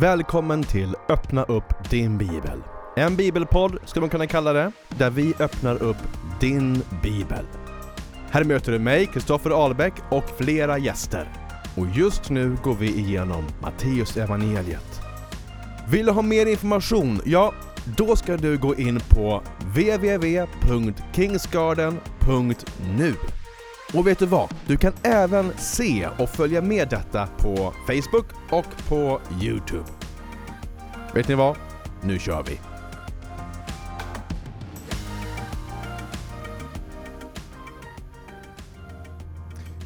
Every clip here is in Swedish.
Välkommen till Öppna upp din bibel. En bibelpodd skulle man kunna kalla det, där vi öppnar upp din bibel. Här möter du mig, Kristoffer Albeck och flera gäster. Och just nu går vi igenom Matteus evangeliet. Vill du ha mer information? Ja, då ska du gå in på www.kingsgarden.nu. Och vet du vad? Du kan även se och följa med detta på Facebook och på Youtube. Vet ni vad? Nu kör vi!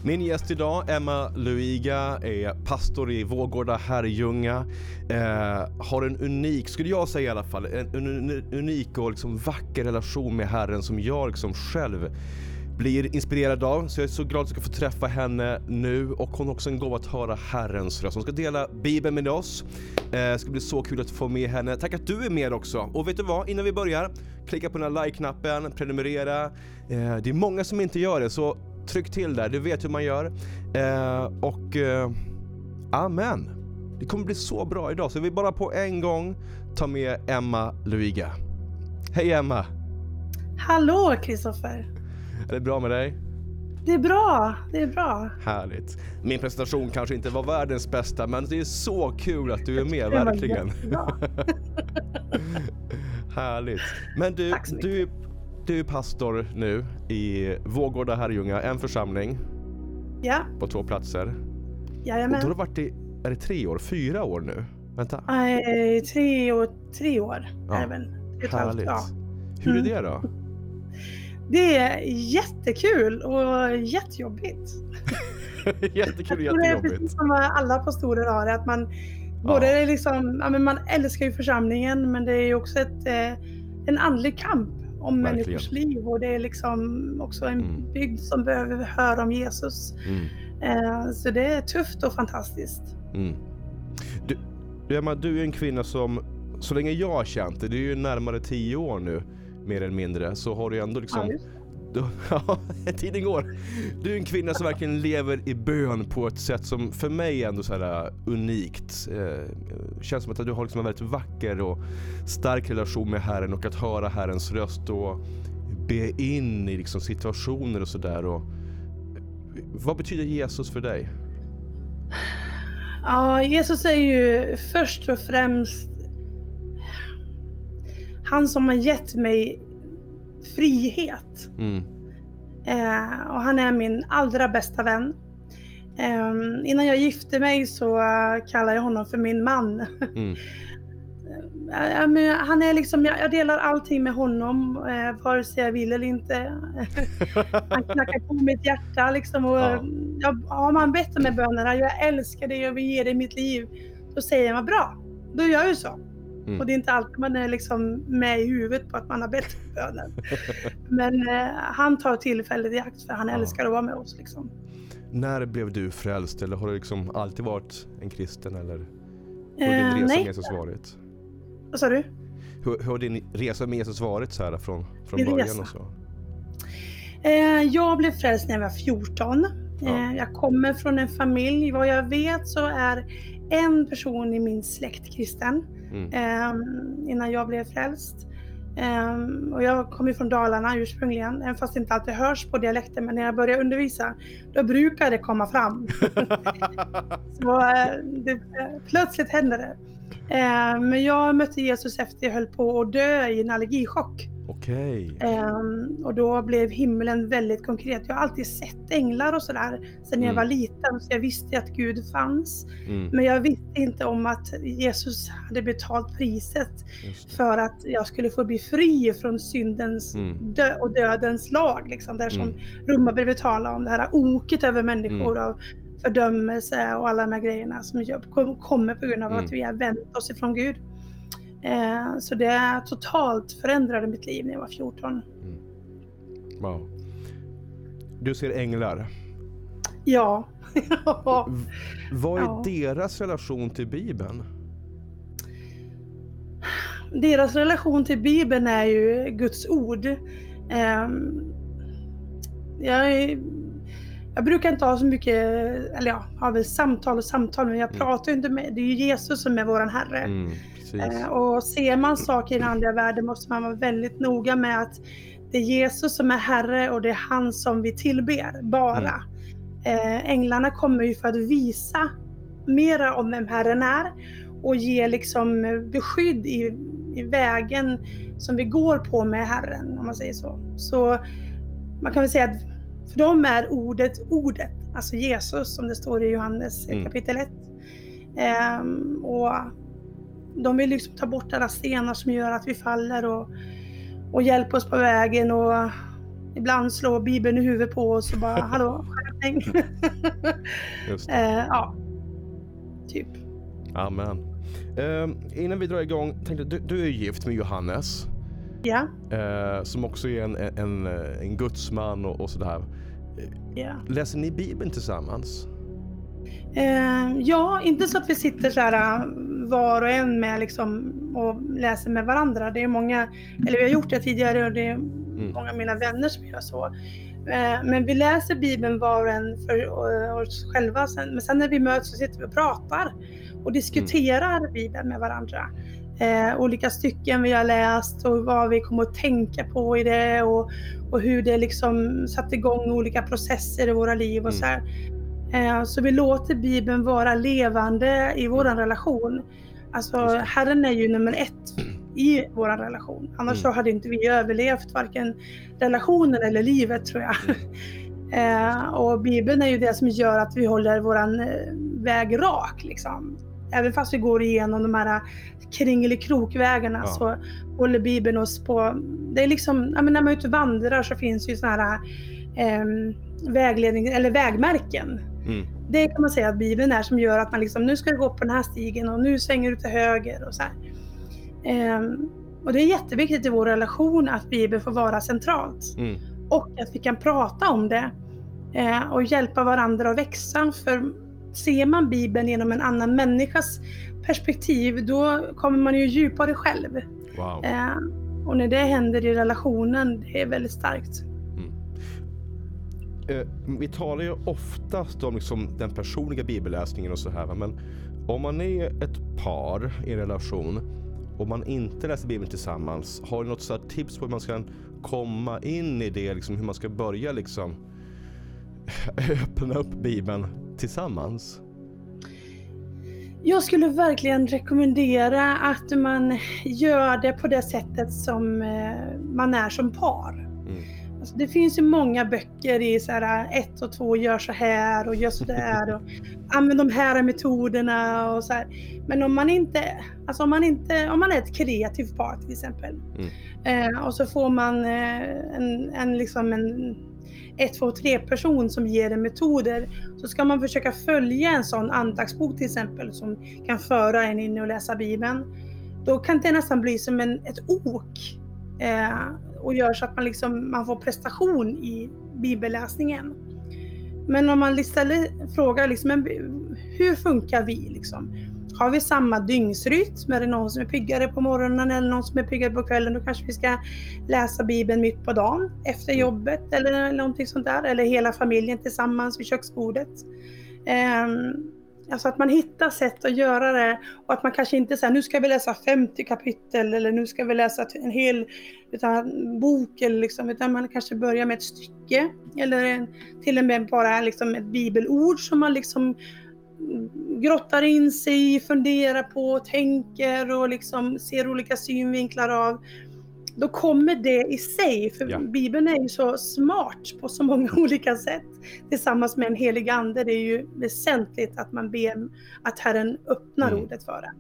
Min gäst idag, Emma Luiga, är pastor i Vårgårda, Herrljunga. Eh, har en unik, skulle jag säga i alla fall, en, en unik och liksom vacker relation med Herren som jag liksom själv blir inspirerad av. Så jag är så glad att jag ska få träffa henne nu och hon har också en gåva att höra Herrens röst. Hon ska dela Bibeln med oss. Eh, det ska bli så kul att få med henne. Tack att du är med också. Och vet du vad? Innan vi börjar, klicka på den här like-knappen, prenumerera. Eh, det är många som inte gör det, så tryck till där. Du vet hur man gör. Eh, och amen. Det kommer bli så bra idag, så vi bara på en gång ta med Emma Luiga. Hej Emma! Hallå Kristoffer! Är det bra med dig? Det är bra, det är bra. Härligt. Min presentation kanske inte var världens bästa, men det är så kul att du är med, verkligen. Härligt. Men du, du, du är pastor nu i Vårgårda Herrljunga, en församling. Ja. På två platser. Jajamän. Och då har du varit i, är det tre år, fyra år nu? Vänta. Nej, tre år, tre år ja. är det väl. Härligt. Ja. Hur är det då? Det är jättekul och jättejobbigt. jättekul och jättejobbigt. Det är precis som alla pastorer har att man både ja. liksom, ja, men man älskar ju församlingen men det är också ett, eh, en andlig kamp om Verkligen. människors liv och det är liksom också en mm. bygd som behöver höra om Jesus. Mm. Eh, så det är tufft och fantastiskt. Mm. Du, Emma, du är en kvinna som, så länge jag har känt det, det är ju närmare tio år nu, mer eller mindre, så har du ändå liksom... Ja, tiden går. Du är en kvinna som verkligen lever i bön på ett sätt som för mig är ändå så här uh, unikt. Eh, känns som att du har liksom en väldigt vacker och stark relation med Herren och att höra Herrens röst och be in i liksom situationer och sådär. Vad betyder Jesus för dig? Ja, Jesus är ju först och främst han som har gett mig frihet. Mm. Eh, och han är min allra bästa vän. Eh, innan jag gifte mig så kallade jag honom för min man. Mm. eh, han är liksom, jag, jag, delar allting med honom, eh, vare sig jag vill eller inte. han knackar på mitt hjärta liksom. Och, ja. jag, har man bett om bönerna, jag älskar dig, jag vill ge dig mitt liv. Då säger man bra, då gör jag så. Mm. Och det är inte alltid man är liksom med i huvudet på att man har bett bönen. Men eh, han tar tillfället i akt för han ja. älskar att vara med oss. Liksom. När blev du frälst eller har du liksom alltid varit en kristen eller hur har din eh, resa med Jesus varit? Vad sa du? Hur, hur har din resa med Jesus varit så här från, från början resa. och så? Eh, jag blev frälst när jag var 14. Ja. Eh, jag kommer från en familj, vad jag vet så är en person i min släkt kristen mm. eh, innan jag blev frälst. Um, och jag kommer från Dalarna ursprungligen, även fast det inte alltid hörs på dialekten. Men när jag börjar undervisa, då brukar det komma fram. så uh, det, plötsligt händer det. Uh, men jag mötte Jesus efter jag höll på att dö i en allergichock. Okej. Okay. Um, och då blev himlen väldigt konkret. Jag har alltid sett änglar och sådär sedan mm. jag var liten. Så jag visste att Gud fanns. Mm. Men jag visste inte om att Jesus hade betalt priset för att jag skulle få bli fri från syndens mm. dö och dödens lag. Liksom, där som mm. Romarbrevet talar om, det här oket över människor. Mm. Av fördömelse och alla de här grejerna som kommer på grund av att mm. vi har vänt oss ifrån Gud. Eh, så det totalt förändrade mitt liv när jag var 14. Mm. Wow. Du ser änglar? Ja. vad är ja. deras relation till Bibeln? Deras relation till Bibeln är ju Guds ord. Eh, jag jag brukar inte ha så mycket, eller ja, har väl samtal och samtal, men jag Mm. pratar ju inte med, det är ju Jesus som är våran Herre. Mm, precis. Eh, och ser man saker i den andliga världen måste man vara väldigt noga med att det är Jesus som är Herre och det är han som vi tillber, bara. Mm. Eh, änglarna kommer ju för att visa mera om vem Herren är och ge liksom beskydd i, i vägen som vi går på med Herren, om man säger så. Så man kan väl säga att för dem är ordet ordet, alltså Jesus som det står i Johannes Mm. kapitel 1. Ehm, och de vill liksom ta bort alla stenar som gör att vi faller och, och hjälpa oss på vägen och ibland slå Bibeln i huvudet på oss och bara hallå, skärpning. Eh, ja, typ. Amen. Ehm, innan vi drar igång, tänkte du, du är gift med Johannes. Ja, eh, som också är en, en, en gudsman och, och sådär. ja. Läser ni Bibeln tillsammans? Eh, ja, inte så att vi sitter så här äh, var och en med liksom och läser med varandra. Det är många, eller vi har gjort det tidigare och det är många av mina vänner som gör så. Eh, men vi läser Bibeln var och en för eh, oss själva. Sen, men sen när vi möts så sitter vi och pratar och diskuterar Bibeln med varandra. Eh, olika stycken vi har läst och vad vi kommer att tänka på i det och, och hur det liksom satte igång olika processer i våra liv och Mm. så här. Eh, Så vi låter Bibeln vara levande i vår relation. Alltså. Herren är ju nummer ett i vår relation. Annars Mm. så hade inte vi överlevt varken relationen eller livet tror jag. Eh, och Bibeln är ju det som gör att vi håller våran eh, väg rak liksom. Även fast vi går igenom de här kringelikrokvägarna Ja. så håller Bibeln oss på... Det är liksom, när man är ute och vandrar så finns ju såna här eh, vägledning, eller vägmärken. Mm. Det kan man säga att Bibeln är som gör att man liksom, nu ska du gå på den här stigen och nu svänger du till höger och så. Ehm, och det är jätteviktigt i vår relation att Bibeln får vara centralt. Mm. Och att vi kan prata om det eh, och hjälpa varandra att växa. För ser man Bibeln genom en annan människas perspektiv, då kommer man ju djupare själv. Wow. Eh, och när det händer i relationen, det är väldigt starkt. Eh, vi talar ju oftast om liksom den personliga bibelläsningen och så här. Men om man är ett par i en relation och man inte läser Bibeln tillsammans. Har du något så här tips på hur man ska komma in i det? Liksom, hur man ska börja liksom öppna upp Bibeln tillsammans? Jag skulle verkligen rekommendera att man gör det på det sättet som eh, man är som par. Mm. Alltså det finns ju många böcker i så här ett och två gör så här och gör så där och använd de här metoderna och så här. Men om man inte, alltså om man inte, om man är ett kreativt par till exempel eh, och så får man eh, en, en liksom en ett, två, tre person som ger en metoder så ska man försöka följa en sån andaktsbok till exempel som kan föra en in och läsa Bibeln. Då kan det nästan bli som en, ett ok eh, och gör så att man, liksom, man får prestation i bibelläsningen. Men om man istället frågar liksom, men hur funkar vi? Liksom? Har vi samma dygnsrytm? Är det någon som är piggare på morgonen eller någon som är piggare på kvällen? Då kanske vi ska läsa Bibeln mitt på dagen efter jobbet eller någonting sånt där. Eller hela familjen tillsammans vid köksbordet. Um, alltså att man hittar sätt att göra det och att man kanske inte säger nu ska vi läsa 50 kapitel eller nu ska vi läsa en hel utan, bok eller liksom, utan man kanske börjar med ett stycke eller en, till och med bara liksom ett bibelord som man liksom grottar in sig i, funderar på, tänker och liksom ser olika synvinklar av. Då kommer det i sig, för Ja. Bibeln är ju så smart på så många olika sätt. Tillsammans med en helig ande, det är ju väsentligt att man ber att Herren öppnar Mm. ordet för det.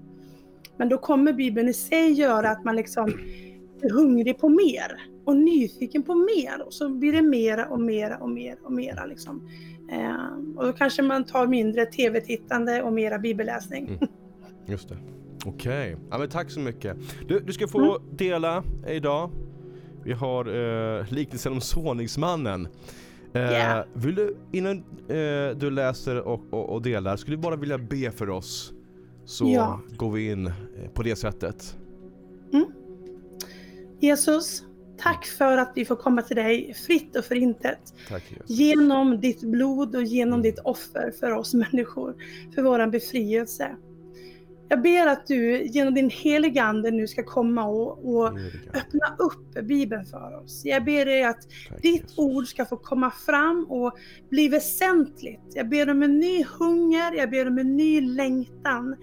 Men då kommer Bibeln i sig göra att man liksom är hungrig på mer och nyfiken på mer och så blir det mera och mera och mera och mera liksom. Eh, och då kanske man tar mindre tv-tittande och mera bibelläsning. Mm. Just det. Okej. Ja, men tack så mycket. Du, du ska få dela idag. Vi har eh, liknelsen om såningsmannen. Eh, Ja. Vill du, innan eh, du läser och, och, och delar, skulle du bara vilja be för oss? Så Ja. går vi in eh, på det sättet. Jesus, Tack för att vi får komma till dig fritt och förintet. Tack, genom ditt blod och genom ditt offer för oss människor, för våran befrielse. Jag ber att du genom din heliga Ande nu ska komma och, och öppna upp Bibeln för oss. Jag ber dig att Tack, ditt Jesus. ord ska få komma fram och bli väsentligt. Jag ber om en ny hunger, jag ber om en ny längtan.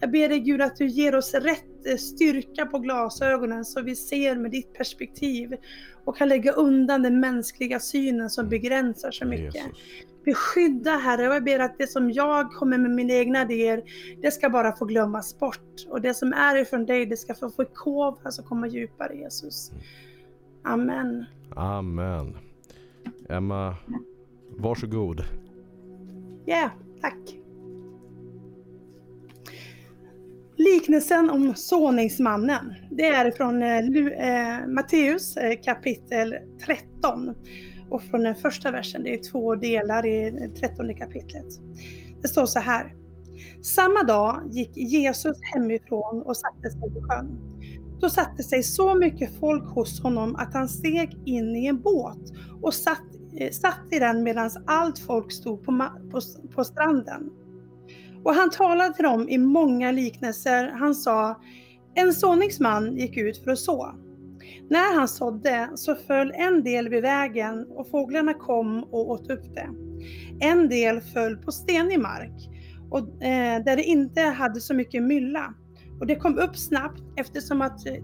Jag ber dig Gud att du ger oss rätt eh, styrka på glasögonen så vi ser med ditt perspektiv och kan lägga undan den mänskliga synen som begränsar så mycket. Jesus. Beskydda Herre och jag ber att det som jag kommer med mina egna idéer, det ska bara få glömmas bort. Och det som är ifrån dig, det ska få förkovras och komma djupare Jesus. Amen. Amen. Emma, varsågod. Ja, yeah, tack. Liknelsen om såningsmannen, det är från eh, eh Matteus eh, kapitel 13 och från den första versen. Det är två delar i det trettonde kapitlet. Det står så här. Samma dag gick Jesus hemifrån och satte sig vid sjön. Då satte sig så mycket folk hos honom att han steg in i en båt och satt, eh, satt i den medan allt folk stod på, på, på stranden. Och han talade till dem i många liknelser. Han sa, en såningsman gick ut för att så. När han sådde så föll en del vid vägen och fåglarna kom och åt upp det. En del föll på stenig mark och, eh, där det inte hade så mycket mylla. Och det kom upp snabbt eftersom att eh,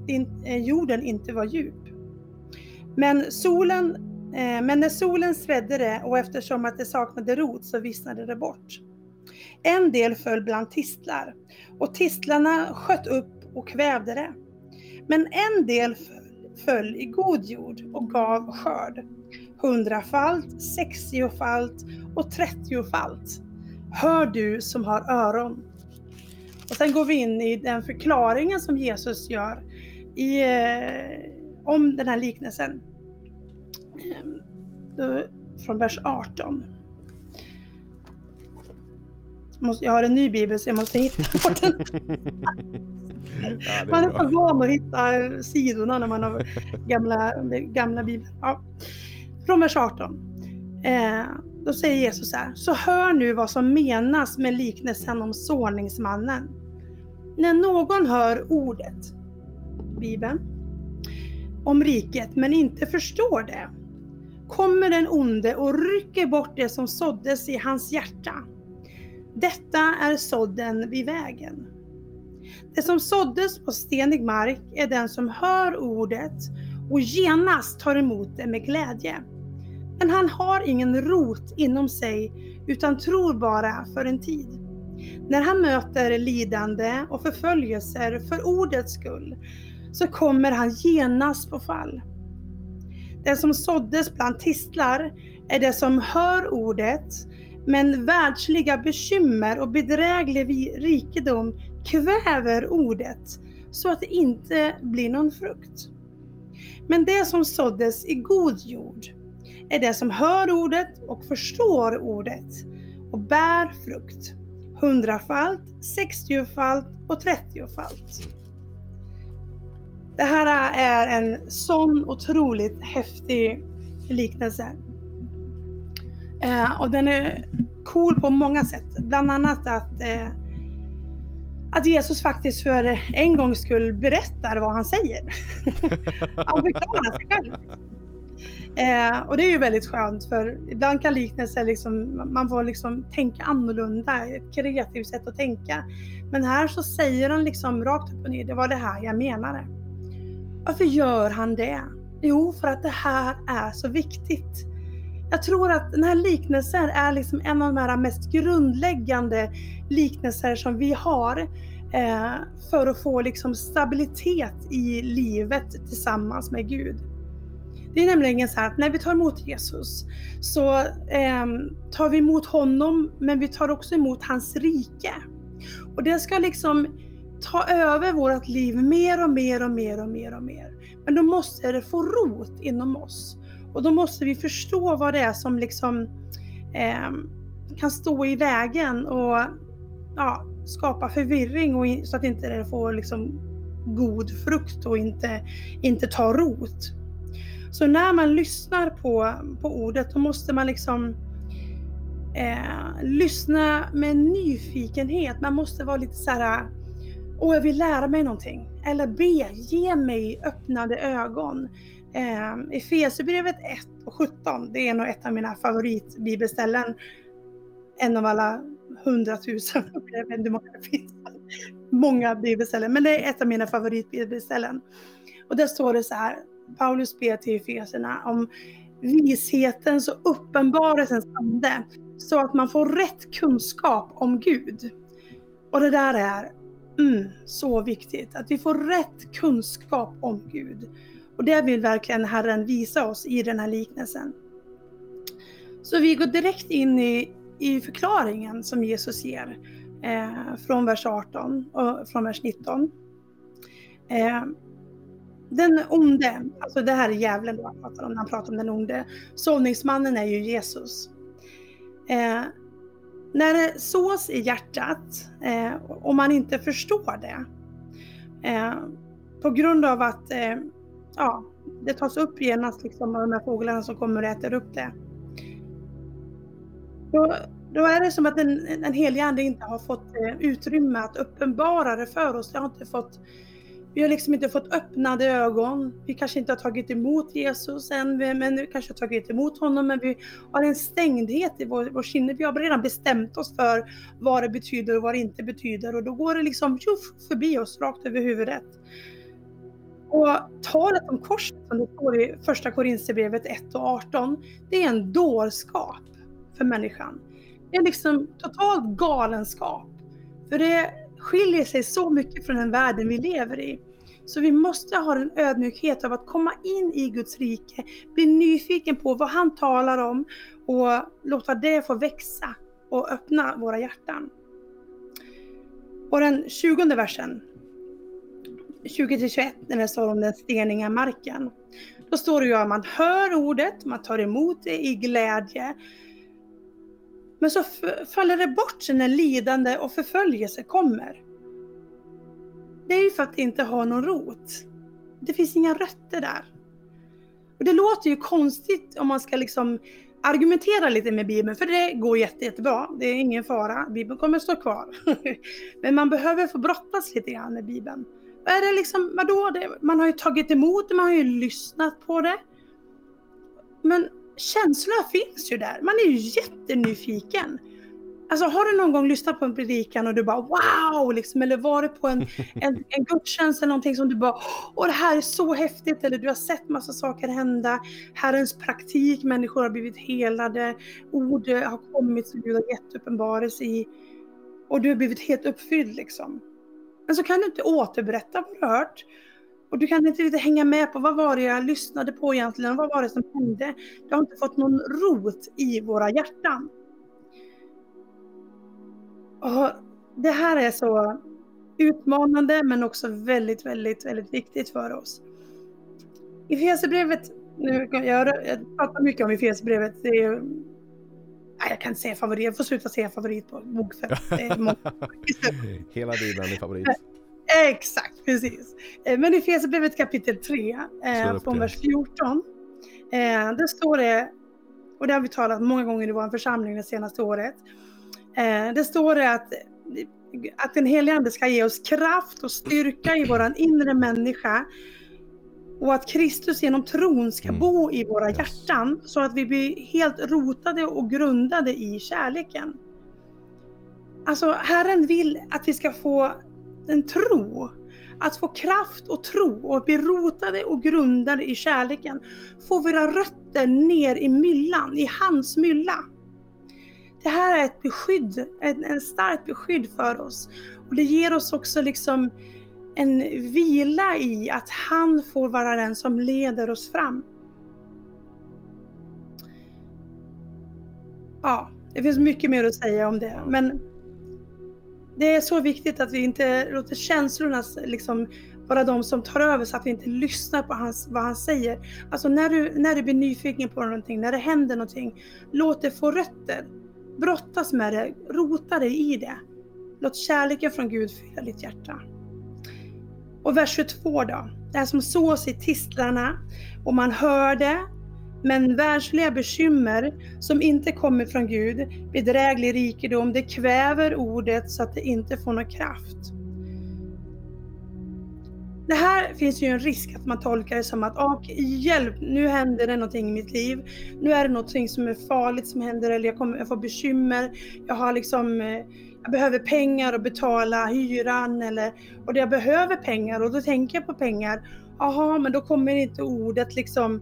eh jorden inte var djup. Men, solen, eh, men när solen svedde det och eftersom att det saknade rot så vissnade det bort. En del föll bland tistlar och tistlarna sköt upp och kvävde det. Men en del föll i god jord och gav skörd. Hundrafalt, sextiofalt och trettiofalt. Hör du som har öron. Och sen går vi in i den förklaringen som Jesus gör i, eh, om den här liknelsen. Ehm, från vers 18 jag har en ny bibel så jag måste hitta den. ja, man är van att hitta sidorna när man har gamla, gamla bibeln. Ja. Från vers 18. Eh, då säger Jesus så här. Så hör nu vad som menas med liknelsen om såningsmannen. När någon hör ordet, Bibeln, om riket men inte förstår det kommer den onde och rycker bort det som såddes i hans hjärta. Detta är sådden vid vägen. Det som såddes på stenig mark är den som hör ordet och genast tar emot det med glädje. Men han har ingen rot inom sig utan tror bara för en tid. När han möter lidande och förföljelser för ordets skull så kommer han genast på fall. Det som såddes bland tistlar är det som hör ordet men världsliga bekymmer och bedräglig rikedom kväver ordet så att det inte blir någon frukt. Men det som såddes i god jord är det som hör ordet och förstår ordet och bär frukt. Hundrafalt, sextiofalt och trettiofalt. Det här är en sån otroligt häftig liknelse. Eh, och den är cool på många sätt. Bland annat att, eh, att Jesus faktiskt för en gångs skull berättar vad han säger. han förklarar sig själv. Eh, och det är ju väldigt skönt för ibland kan liknelser liksom, man får liksom tänka annorlunda, ett kreativt sätt att tänka. Men här så säger han liksom rakt upp och ner, det var det här jag menade. Varför gör han det? Jo, för att det här är så viktigt. Jag tror att den här liknelsen är liksom en av de här mest grundläggande liknelser som vi har eh, för att få liksom stabilitet i livet tillsammans med Gud. Det är nämligen så här att när vi tar emot Jesus så eh, tar vi emot honom men vi tar också emot hans rike. Och det ska liksom ta över vårt liv mer och mer och mer och mer och mer. Men då måste det få rot inom oss. Och då måste vi förstå vad det är som liksom eh, kan stå i vägen och ja, skapa förvirring och så att inte det får liksom god frukt och inte, inte tar rot. Så när man lyssnar på, på ordet, då måste man liksom eh, lyssna med nyfikenhet. Man måste vara lite så här, åh jag vill lära mig någonting. Eller be, ge mig öppnade ögon. Eh, Efesierbrevet 1 och 17, det är nog ett av mina favoritbibelställen. En av alla hundratusen, jag vet inte hur många det finns. Många bibelställen, men det är ett av mina favoritbibelställen. Och där står det så här, Paulus ber till Efesierna om vishetens och uppenbarelsens ande så att man får rätt kunskap om Gud. Och det där är mm, så viktigt, att vi får rätt kunskap om Gud. Och det vill verkligen Herren visa oss i den här liknelsen. Så vi går direkt in i, i förklaringen som Jesus ger eh, från vers 18 och från vers 19. Eh, den onde, alltså det här är djävulen då han pratar om när han pratar om den onde. Sållningsmannen är ju Jesus. Eh, när det sås i hjärtat eh, och man inte förstår det eh, på grund av att eh, ja, det tas upp genast liksom av de här fåglarna som kommer och äter upp det. Då, då är det som att den, den helig ande inte har fått eh, utrymme att uppenbara det för oss. Det har inte fått vi har liksom inte fått öppnade ögon. Vi kanske inte har tagit emot Jesus än, men vi kanske har tagit emot honom, men vi har en stängdhet i vår, vår sinne. Vi har redan bestämt oss för vad det betyder och vad det inte betyder och då går det liksom tjuff, förbi oss rakt över huvudet. Och talet om korset som det står i första Korinthierbrevet 1 och 18, det är en dårskap för människan. Det är liksom totalt galenskap. För det skiljer sig så mycket från den världen vi lever i. Så vi måste ha en ödmjukhet av att komma in i Guds rike, bli nyfiken på vad han talar om och låta det få växa och öppna våra hjärtan. Och den 20 versen, 20-21, när det står om den steniga marken. Då står det ju att man hör ordet, man tar emot det i glädje, men så faller det bort när lidande och förföljelse kommer. Det är ju för att det inte har någon rot. Det finns inga rötter där. Och det låter ju konstigt om man ska liksom argumentera lite med Bibeln, för det går jätte, jättebra. Det är ingen fara. Bibeln kommer stå kvar. Men man behöver få brottas lite grann med Bibeln. Är det liksom, vadå? Det, man har ju tagit emot det, man har ju lyssnat på det. Men känslorna finns ju där. Man är ju jättenyfiken. Alltså har du någon gång lyssnat på en predikan och du bara wow, liksom, eller varit på en, en, en gudstjänst eller någonting som du bara åh det här är så häftigt eller du har sett massa saker hända. Herrens praktik, människor har blivit helade, ord har kommit som Gud har gett uppenbarelse i och du har blivit helt uppfylld liksom. Men så kan du inte återberätta vad du har hört och du kan inte riktigt hänga med på vad var det jag lyssnade på egentligen, vad var det som hände? Det har inte fått någon rot i våra hjärtan. Och det här är så utmanande men också väldigt, väldigt, väldigt viktigt för oss. I Efesierbrevet, nu, jag, jag pratar mycket om Efesierbrevet, det är jag kan inte säga favorit, jag får sluta säga favorit på bok för Hela Bibeln är favorit. Exakt, precis. Eh, men i Efesierbrevet kapitel 3, eh, från vers 14. Eh, där står det, och det har vi talat många gånger i vår församling det senaste året. Eh, det står det att, att den helige Ande ska ge oss kraft och styrka i vår inre människa. Och att Kristus genom tron ska mm. bo i våra hjärtan så att vi blir helt rotade och grundade i kärleken. Alltså Herren vill att vi ska få en tro. Att få kraft och tro och bli rotade och grundade i kärleken. Få våra rötter ner i myllan, i hans mylla. Det här är ett beskydd, en, en starkt beskydd för oss. Och det ger oss också liksom en vila i att han får vara den som leder oss fram. Ja, det finns mycket mer att säga om det, men det är så viktigt att vi inte låter känslorna liksom vara de som tar över så att vi inte lyssnar på hans, vad han säger. Alltså när du, när du blir nyfiken på någonting, när det händer någonting, låt det få rötter. Brottas med det, rota dig i det. Låt kärleken från Gud fylla ditt hjärta. Och vers 22 då. Det som sås i tistlarna och man hör det. Men världsliga bekymmer som inte kommer från Gud, bedräglig rikedom, det kväver ordet så att det inte får någon kraft. Det här finns ju en risk att man tolkar det som att och, hjälp, nu händer det någonting i mitt liv. Nu är det någonting som är farligt som händer eller jag, kommer, jag får bekymmer. Jag har liksom, eh, jag behöver pengar att betala hyran eller, och jag behöver pengar och då tänker jag på pengar. Jaha, men då kommer inte ordet liksom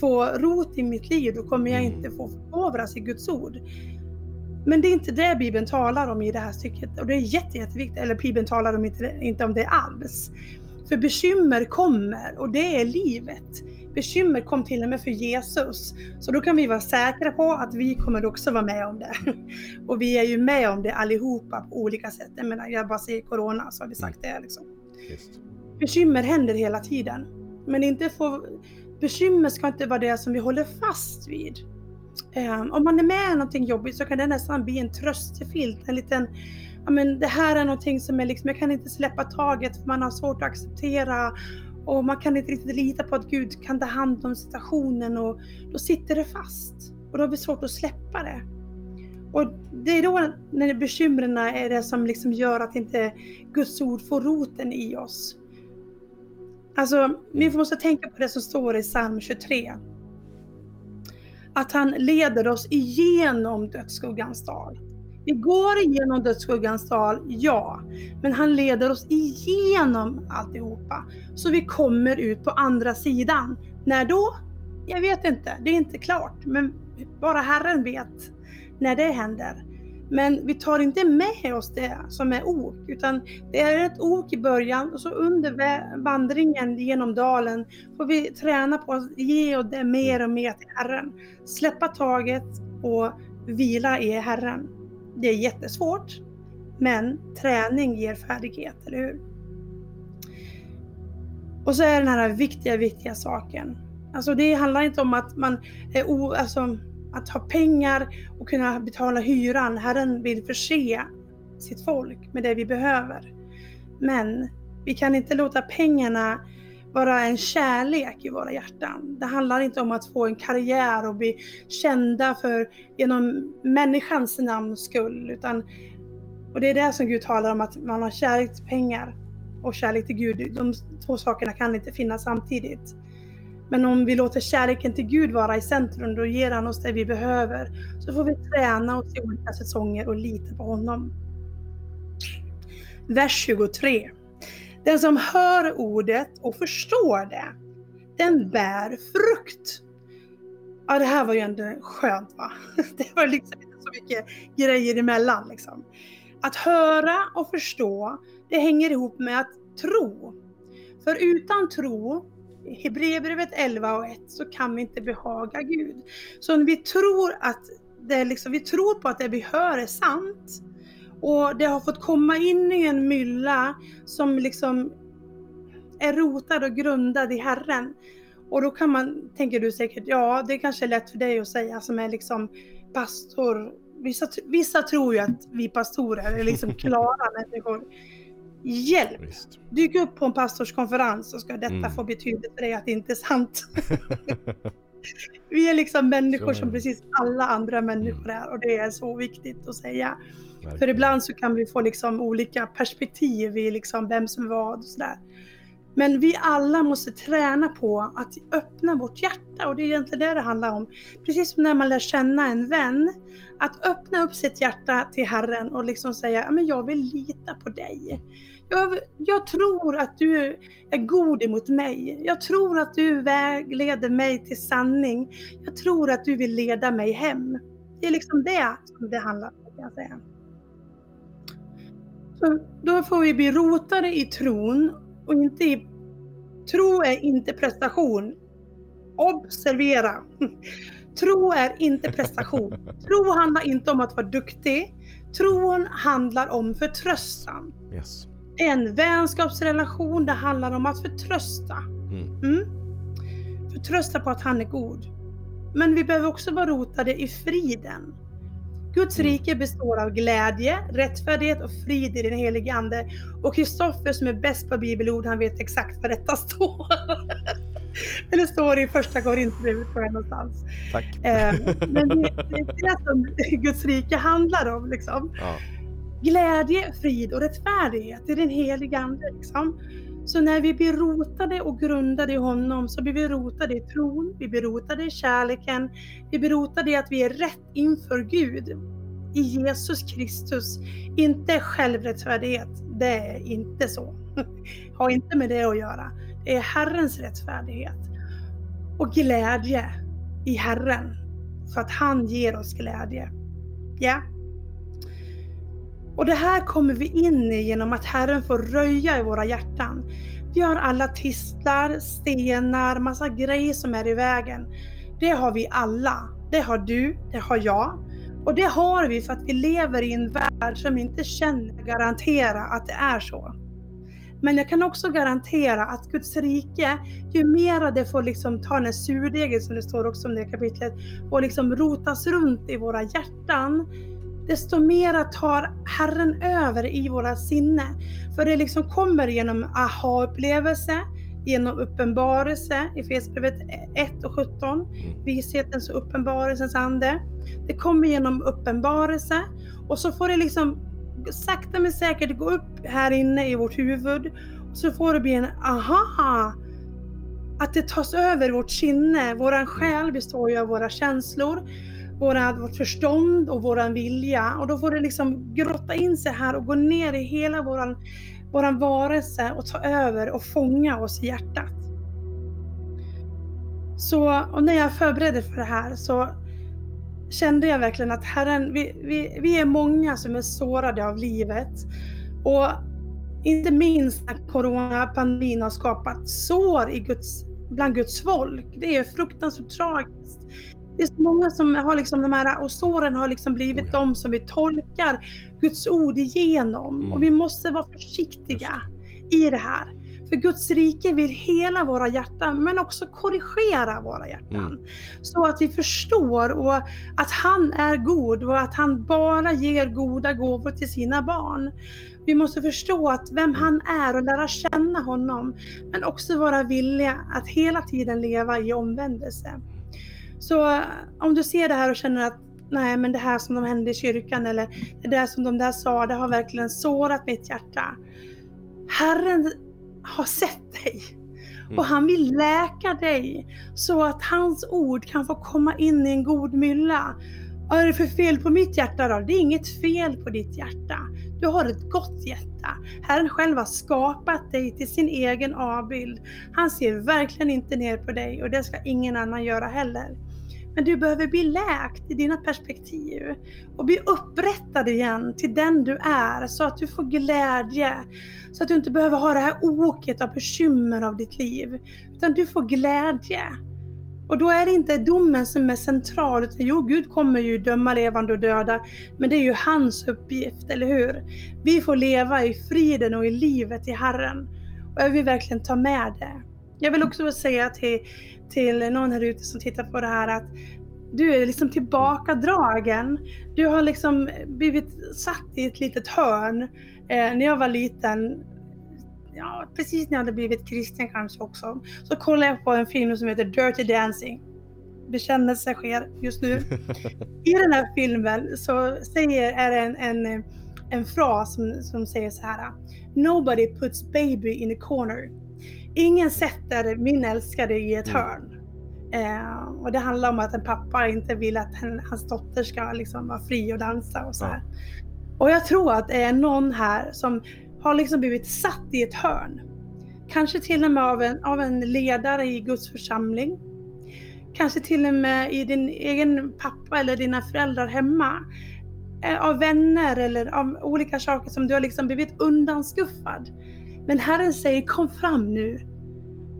få rot i mitt liv. Då kommer jag inte få förkovras i Guds ord. Men det är inte det Bibeln talar om i det här stycket. Och det är jätte, jätteviktigt. Eller Bibeln talar om inte, inte om det alls. För bekymmer kommer och det är livet. Bekymmer kom till och med för Jesus. Så då kan vi vara säkra på att vi kommer också vara med om det. Och vi är ju med om det allihopa på olika sätt. Jag menar, jag bara säger Corona så har vi sagt det. Liksom. Bekymmer händer hela tiden. Men inte få, bekymmer ska inte vara det som vi håller fast vid. Um, om man är med i någonting jobbigt så kan det nästan bli en tröstefilt, en liten ja men det här är någonting som är liksom, jag kan inte släppa taget för man har svårt att acceptera och man kan inte riktigt lita på att Gud kan ta hand om situationen och då sitter det fast och då har vi svårt att släppa det. Och det är då när bekymren är det som liksom gör att inte Guds ord får roten i oss. Alltså, vi måste tänka på det som står i psalm 23 att han leder oss igenom dödsskuggans dal. Vi går igenom dödsskuggans dal, ja. Men han leder oss igenom alltihopa. Så vi kommer ut på andra sidan. När då? Jag vet inte. Det är inte klart. Men bara Herren vet när det händer. Men vi tar inte med oss det som är ok, utan det är ett ok i början och så under vandringen genom dalen får vi träna på att ge och det mer och mer till Herren. Släppa taget och vila i Herren. Det är jättesvårt, men träning ger färdighet, eller hur? Och så är den här viktiga, viktiga saken. Alltså det handlar inte om att man är o, alltså, att ha pengar och kunna betala hyran. Herren vill förse sitt folk med det vi behöver. Men vi kan inte låta pengarna vara en kärlek i våra hjärtan. Det handlar inte om att få en karriär och bli kända för genom människans namns skull. Utan, och det är det som Gud talar om, att man har kärlek till pengar och kärlek till Gud. De två sakerna kan inte finnas samtidigt. Men om vi låter kärleken till Gud vara i centrum, då ger han oss det vi behöver. Så får vi träna oss i olika säsonger och lita på honom. Vers 23. Den som hör ordet och förstår det, den bär frukt. Ja, det här var ju ändå skönt va? Det var liksom inte så mycket grejer emellan liksom. Att höra och förstå, det hänger ihop med att tro. För utan tro Hebreerbrevet 11 och 1 så kan vi inte behaga Gud. Så om vi tror att det liksom, vi tror på att det vi hör är sant och det har fått komma in i en mylla som liksom är rotad och grundad i Herren. Och då kan man, tänker du säkert, ja det kanske är lätt för dig att säga som är liksom pastor. Vissa, vissa tror ju att vi pastorer är liksom klara människor. Hjälp! Visst. Dyk upp på en pastorskonferens så ska detta mm. få betydelse för dig att det inte är sant. vi är liksom människor som precis alla andra människor mm. är och det är så viktigt att säga. Verkligen. För ibland så kan vi få liksom olika perspektiv i liksom vem som är vad och sådär. Men vi alla måste träna på att öppna vårt hjärta och det är egentligen det det handlar om. Precis som när man lär känna en vän. Att öppna upp sitt hjärta till Herren och liksom säga, men jag vill lita på dig. Jag, jag, tror att du är god emot mig. Jag tror att du vägleder mig till sanning. Jag tror att du vill leda mig hem. Det är liksom det som det handlar om, kan jag säga. Då får vi bli rotade i tron och inte i... Tro är inte prestation. Observera! Tro är inte prestation. Tro handlar inte om att vara duktig. Tron handlar om förtröstan. Yes. En vänskapsrelation, det handlar om att förtrösta. Mm. Mm? Förtrösta på att han är god. Men vi behöver också vara rotade i friden. Guds mm. rike består av glädje, rättfärdighet och frid i den helige Ande. Och Kristoffer som är bäst på bibelord, han vet exakt vad detta står. det står i första Korinthierbrevet tror jag någonstans. Tack. Eh, men det, det är det som Guds rike handlar om. Liksom. Ja. Glädje, frid och rättfärdighet i den helige Ande. Liksom. Så när vi blir rotade och grundade i honom så blir vi rotade i tron, vi blir rotade i kärleken, vi blir rotade i att vi är rätt inför Gud i Jesus Kristus. Inte självrättfärdighet, det är inte så. Har inte med det att göra. Det är Herrens rättfärdighet. Och glädje i Herren, för att han ger oss glädje. Ja. Och det här kommer vi in i genom att Herren får röja i våra hjärtan. Vi har alla tistlar, stenar, massa grejer som är i vägen. Det har vi alla. Det har du, det har jag. Och det har vi för att vi lever i en värld som inte känner garantera att det är så. Men jag kan också garantera att Guds rike, ju mera det får liksom ta den surdegen som det står också om det kapitlet, och liksom rotas runt i våra hjärtan, desto mera tar Herren över i våra sinne. För det liksom kommer genom aha-upplevelse, genom uppenbarelse, i Efesierbrevet 1 och 17, mm. vishetens och uppenbarelsens ande. Det kommer genom uppenbarelse och så får det liksom sakta men säkert gå upp här inne i vårt huvud. Och så får det bli en aha! Att det tas över vårt sinne. Våran själ består ju av våra känslor våra, vårt förstånd och våran vilja. Och då får det liksom grotta in sig här och gå ner i hela våran, våran varelse och ta över och fånga oss i hjärtat. Så, och när jag förberedde för det här så kände jag verkligen att Herren, vi, vi, vi är många som är sårade av livet. Och inte minst när coronapandemin har skapat sår i Guds, bland Guds folk. Det är fruktansvärt tragiskt. Det är så många som har liksom de här, och såren har liksom blivit de som vi tolkar Guds ord igenom. Mm. Och vi måste vara försiktiga i det här. För Guds rike vill hela våra hjärtan, men också korrigera våra hjärtan. Mm. Så att vi förstår och att han är god och att han bara ger goda gåvor till sina barn. Vi måste förstå att vem mm. han är och lära känna honom, men också vara villiga att hela tiden leva i omvändelse. Så om du ser det här och känner att nej men det här som de hände i kyrkan eller det där som de där sa, det har verkligen sårat mitt hjärta. Herren har sett dig mm. och han vill läka dig så att hans ord kan få komma in i en god mylla. Vad är det för fel på mitt hjärta då? Det är inget fel på ditt hjärta. Du har ett gott hjärta. Herren själv har skapat dig till sin egen avbild. Han ser verkligen inte ner på dig och det ska ingen annan göra heller. Men du behöver bli läkt i dina perspektiv och bli upprättad igen till den du är så att du får glädje. Så att du inte behöver ha det här oket av bekymmer av ditt liv. Utan du får glädje. Och då är det inte domen som är central, utan jo, Gud kommer ju döma levande och döda, men det är ju hans uppgift, eller hur? Vi får leva i friden och i livet i Herren. Och jag vill verkligen ta med det. Jag vill också säga till till någon här ute som tittar på det här att du är liksom tillbakadragen. Du har liksom blivit satt i ett litet hörn. Eh, när jag var liten, ja, precis när jag hade blivit kristen kanske också, så kollade jag på en film som heter Dirty Dancing. Bekännelse sker just nu. I den här filmen så säger, är det en, en, en fras som, som säger så här. Nobody puts baby in a corner. Ingen sätter min älskade i ett mm. hörn. Eh, och det handlar om att en pappa inte vill att en, hans dotter ska liksom vara fri och dansa och så här. Och jag tror att det är någon här som har liksom blivit satt i ett hörn. Kanske till och med av en, av en ledare i Guds församling. Kanske till och med i din egen pappa eller dina föräldrar hemma. Eh, av vänner eller av olika saker som du har liksom blivit undanskuffad. Men Herren säger kom fram nu.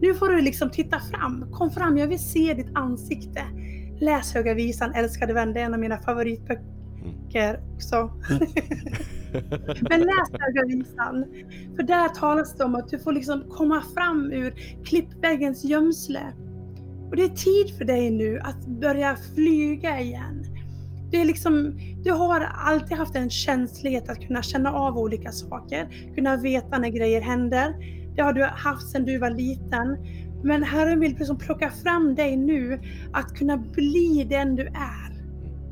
Nu får du liksom titta fram. Kom fram, jag vill se ditt ansikte. Läs Höga Visan, älskade vän. Det är en av mina favoritböcker också. Men läs Höga Visan. För där talas det om att du får liksom komma fram ur klippväggens gömsle. Och det är tid för dig nu att börja flyga igen. Det är liksom du har alltid haft en känslighet att kunna känna av olika saker, kunna veta när grejer händer. Det har du haft sedan du var liten. Men Herren vill liksom plocka fram dig nu att kunna bli den du är.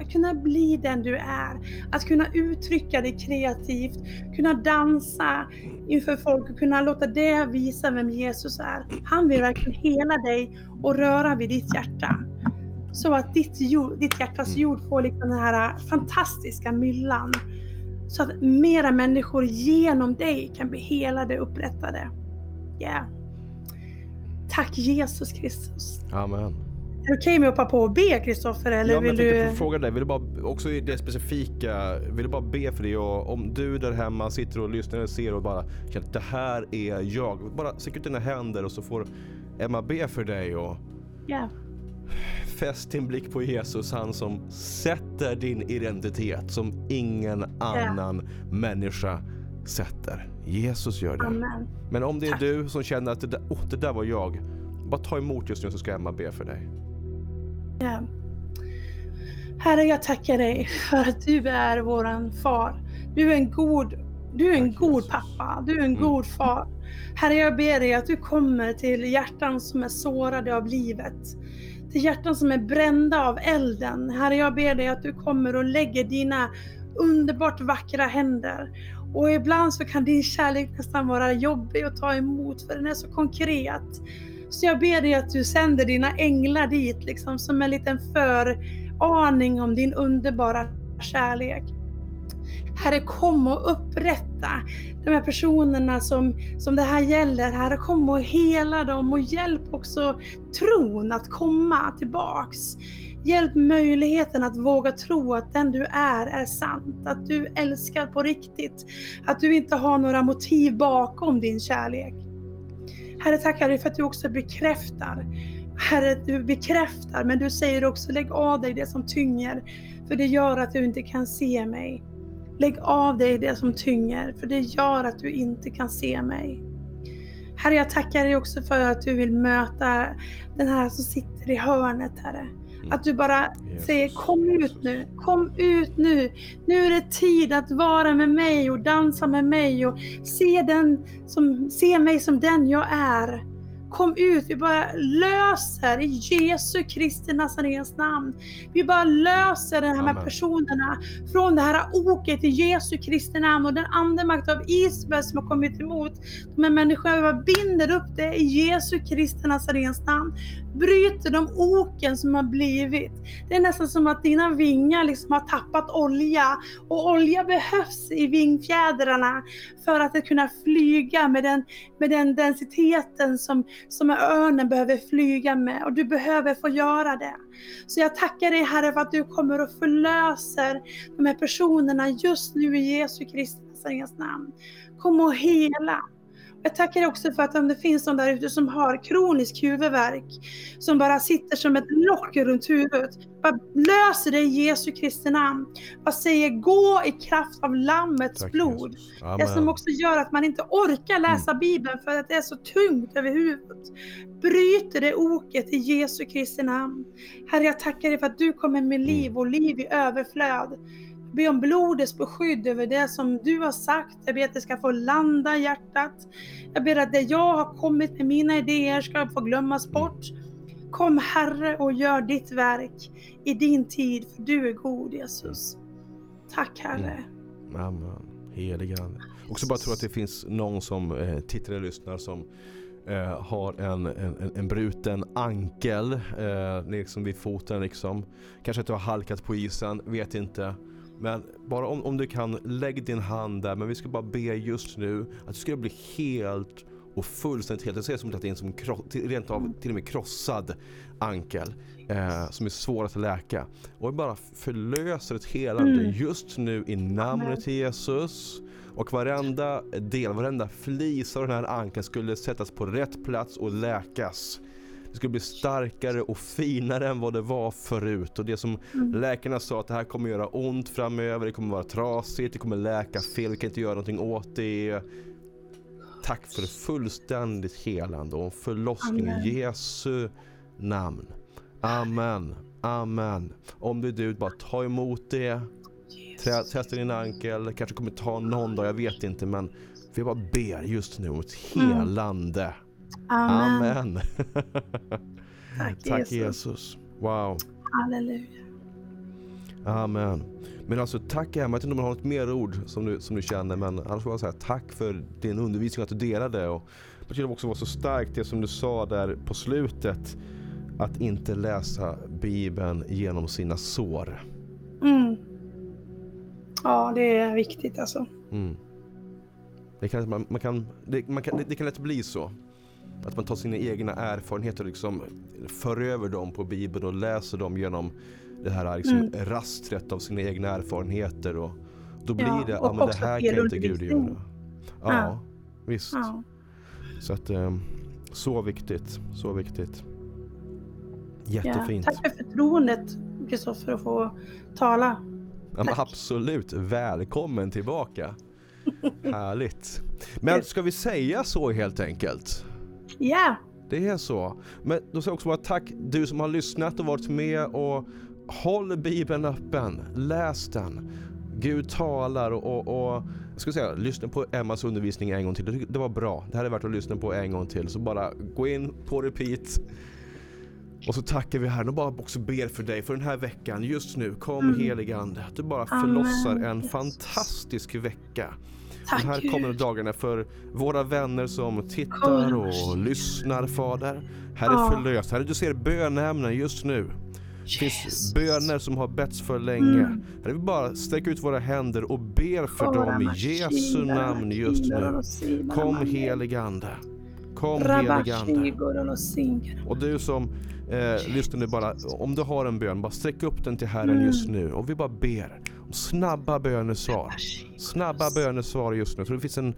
Att kunna bli den du är. Att kunna uttrycka dig kreativt, kunna dansa inför folk och kunna låta det visa vem Jesus är. Han vill verkligen hela dig och röra vid ditt hjärta. Så att ditt, jord, ditt hjärtas mm. jord får liksom den här fantastiska myllan. Så att mera människor genom dig kan bli helade och upprättade. Yeah. Tack Jesus Kristus. Amen. Är det okej okay med att hoppa på och be Kristoffer? Eller ja, vill jag du... fråga dig, vill du bara, också i det specifika, vill du bara be för det och om du där hemma sitter och lyssnar och ser och bara känner att det här är jag. Bara sträck ut dina händer och så får Emma be för dig och yeah. Fäst din blick på Jesus, han som sätter din identitet som ingen annan yeah. människa sätter. Jesus gör det. Amen. Men om det är Tack. du som känner att det där, oh, det där var jag, bara ta emot just nu så ska Emma be för dig. Ja. Herre, jag tackar dig för att du är våran far. Du är en god, du är en Tack, god pappa. Du är en mm. god far. Herre, jag ber dig att du kommer till hjärtan som är sårade av livet. Till hjärtan som är brända av elden. Herre, jag ber dig att du kommer och lägger dina underbart vackra händer och ibland så kan din kärlek nästan vara jobbig att ta emot för den är så konkret. Så jag ber dig att du sänder dina änglar dit liksom som en liten föraning om din underbara kärlek. Herre, kom och upprätta de här personerna som, som det här gäller. Herre, kom och hela dem och hjälp också tron att komma tillbaks. Hjälp möjligheten att våga tro att den du är är sant, att du älskar på riktigt, att du inte har några motiv bakom din kärlek. Herre, tackar dig för att du också bekräftar. Herre, du bekräftar, men du säger också lägg av dig det som tynger, för det gör att du inte kan se mig. Lägg av dig det som tynger, för det gör att du inte kan se mig. Herre, jag tackar dig också för att du vill möta den här som sitter i hörnet, Herre. Att du bara säger kom ut nu, kom ut nu. Nu är det tid att vara med mig och dansa med mig och se, den som, se mig som den jag är. Kom ut, vi bara löser i Jesu Kristi Nazarens namn. Vi bara löser de här med personerna från det här oket i Jesu Kristi namn och den andemakt av Isabel som har kommit emot de här människorna. Vi bara binder upp det i Jesu Kristi Nazarens namn. Bryter de oken som har blivit. Det är nästan som att dina vingar liksom har tappat olja och olja behövs i vingfjädrarna för att kunna flyga med den, med den densiteten som som örnen behöver flyga med och du behöver få göra det. Så jag tackar dig Herre för att du kommer och förlöser de här personerna just nu i Jesu Kristi namn. Kom och hela. Jag tackar också för att om det finns någon där ute som har kronisk huvudvärk, som bara sitter som ett lock runt huvudet. Bara löser det i Jesu Kristi namn. Bara säger gå i kraft av Lammets Tack, blod. Det som också gör att man inte orkar läsa mm. Bibeln för att det är så tungt över huvudet. Bryter det oket i Jesu Kristi namn. Herre, jag tackar dig för att du kommer med liv mm. och liv i överflöd be om blodets beskydd över det som du har sagt. Jag ber att det ska få landa i hjärtat. Jag ber att det jag har kommit med mina idéer ska få glömmas bort. Kom Herre och gör ditt verk i din tid, för du är god Jesus. Tack Herre. Mm. Amen. Helige Ande. Också bara tro att det finns någon som eh, tittar och lyssnar som eh, har en, en, en bruten ankel eh, liksom vid foten. Liksom. Kanske att du har halkat på isen, vet inte. Men bara om, om du kan, lägg din hand där. Men vi ska bara be just nu att du ska bli helt och fullständigt helt. Jag ser som att det är en som rent av till och med krossad ankel eh, som är svår att läka. Och bara förlöser ett helande mm. just nu i namnet Jesus. Och varenda del, varenda flis av den här ankeln skulle sättas på rätt plats och läkas. Det skulle bli starkare och finare än vad det var förut. Och det som mm. läkarna sa att det här kommer göra ont framöver, det kommer vara trasigt, det kommer läka fel, vi kan inte göra någonting åt det. Tack för fullständigt helande och förlossning i Jesu namn. Amen. Amen. Om det är du, bara ta emot det. testa din ankel, kanske kommer ta någon dag, jag vet inte men vi bara ber just nu om ett helande. Mm. Amen. Amen. Tack, Tack Jesus. Jesus. Wow. Halleluja. Amen. Men alltså tack Emma, jag vet inte om du har något mer ord som du, som du känner men annars får jag säga tack för din undervisning att du delade och jag tycker också var så starkt det som du sa där på slutet att inte läsa bibeln genom sina sår. Mm. Ja, det är viktigt alltså. Mm. Det, kan, man, man kan, det, man kan, det, det kan lätt bli så. Att man tar sina egna erfarenheter och liksom för över dem på bibeln och läser dem genom det här liksom Mm. rastret av sina egna erfarenheter och då blir Ja, det, ja men det här kan inte Gud göra. Ja, Ja. visst. Ja. Så att, eh, så viktigt, så viktigt. Ja. Jättefint. Tack för förtroendet Kristoffer att få tala. Ja, absolut, välkommen tillbaka. Härligt. Men ska vi säga så helt enkelt? Ja, Det är så. Men då ska jag också bara tack du som har lyssnat och varit med och håll bibeln öppen. Läs den. Gud talar och, och, och jag skulle säga lyssna på Emmas undervisning en gång till. Det, var bra. Det här är värt att lyssna på en gång till. Så bara gå in på repeat. Och så tackar vi Herren och bara också ber för dig för den här veckan just nu. Kom Mm. helige Ande. Att du bara Amen, förlossar en Jesus. fantastisk vecka tack här kommande dagarna för våra vänner som tittar och lyssnar Fader. Herre Ja. förlös. Herre du ser bönämnen just nu. Det finns böner som har betts för länge. Mm. Herre vi bara sträcker ut våra händer och ber för dem i Jesu namn just nu. Kom mande. helig Ande. Kom helig Ande. Rabashigor och du som eh, lyssnar nu bara, om du har en bön, bara sträck upp den till Herren Mm. just nu. Och vi bara ber snabba bönesvar. Snabba bönesvar just nu. Jag tror det finns en,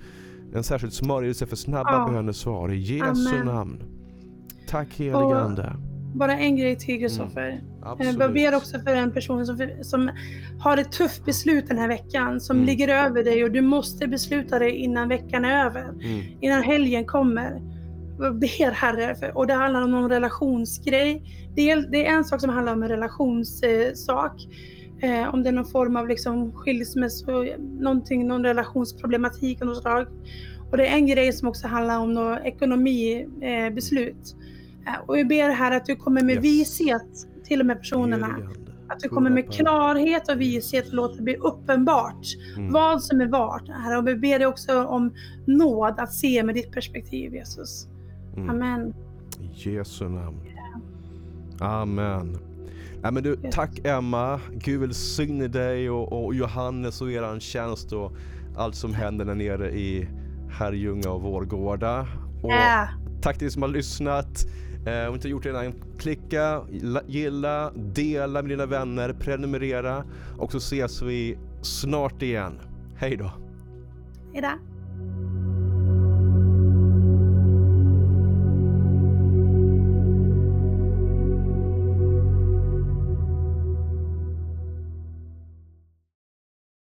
en särskild smörjelse för snabba Ja. bönesvar i Jesu Amen. namn. Tack helige Ande. Bara en grej till Kristoffer. Mm. Jag ber också för en person som, som har ett tufft beslut den här veckan som Mm. ligger över dig och du måste besluta dig innan veckan är över. Mm. Innan helgen kommer. Ber Herre, för, och det handlar om någon relationsgrej. Det är, det är en sak som handlar om en relationssak. Eh, om det är någon form av liksom skilsmässa, någonting, någon relationsproblematik av något slag. Och det är en grej som också handlar om något ekonomibeslut. Eh, eh, och vi ber här att du kommer med Yes. vishet till de här personerna. Att du kommer med klarhet och vishet och låter det bli uppenbart Mm. vad som är vart. Herre. Och vi ber dig också om nåd att se med ditt perspektiv Jesus. Mm. Amen. I Jesu namn. Amen. Nej, men du, tack Emma. Gud välsigne dig och, och Johannes och eran tjänst och allt som händer där nere i Herrljunga och Vårgårda. Och Ja. Tack till er som har lyssnat. Eh, om inte gjort det redan, klicka, la- gilla, dela med dina vänner, prenumerera och så ses vi snart igen. Hej då! Hejdå.